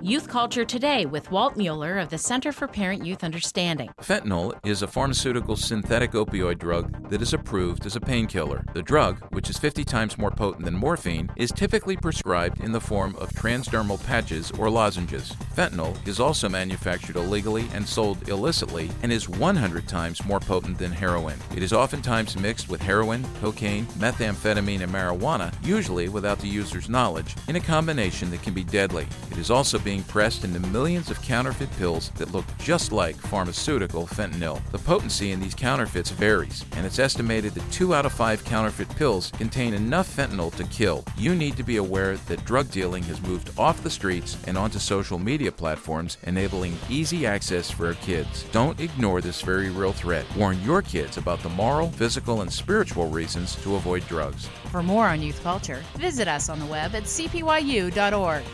Youth Culture Today with Walt Mueller of the Center for Parent Youth Understanding. Fentanyl is a pharmaceutical synthetic opioid drug that is approved as a painkiller. The drug, which is 50 times more potent than morphine, is typically prescribed in the form of transdermal patches or lozenges. Fentanyl is also manufactured illegally and sold illicitly and is 100 times more potent than heroin. It is oftentimes mixed with heroin, cocaine, methamphetamine, and marijuana, usually without the user's knowledge, in a combination that can be deadly. It is also being pressed into millions of counterfeit pills that look just like pharmaceutical fentanyl. The potency in these counterfeits varies, and it's estimated that 2 out of 5 counterfeit pills contain enough fentanyl to kill. You need to be aware that drug dealing has moved off the streets and onto social media platforms, enabling easy access for our kids. Don't ignore this very real threat. Warn your kids about the moral, physical, and spiritual reasons to avoid drugs. For more on youth culture, visit us on the web at cpyu.org.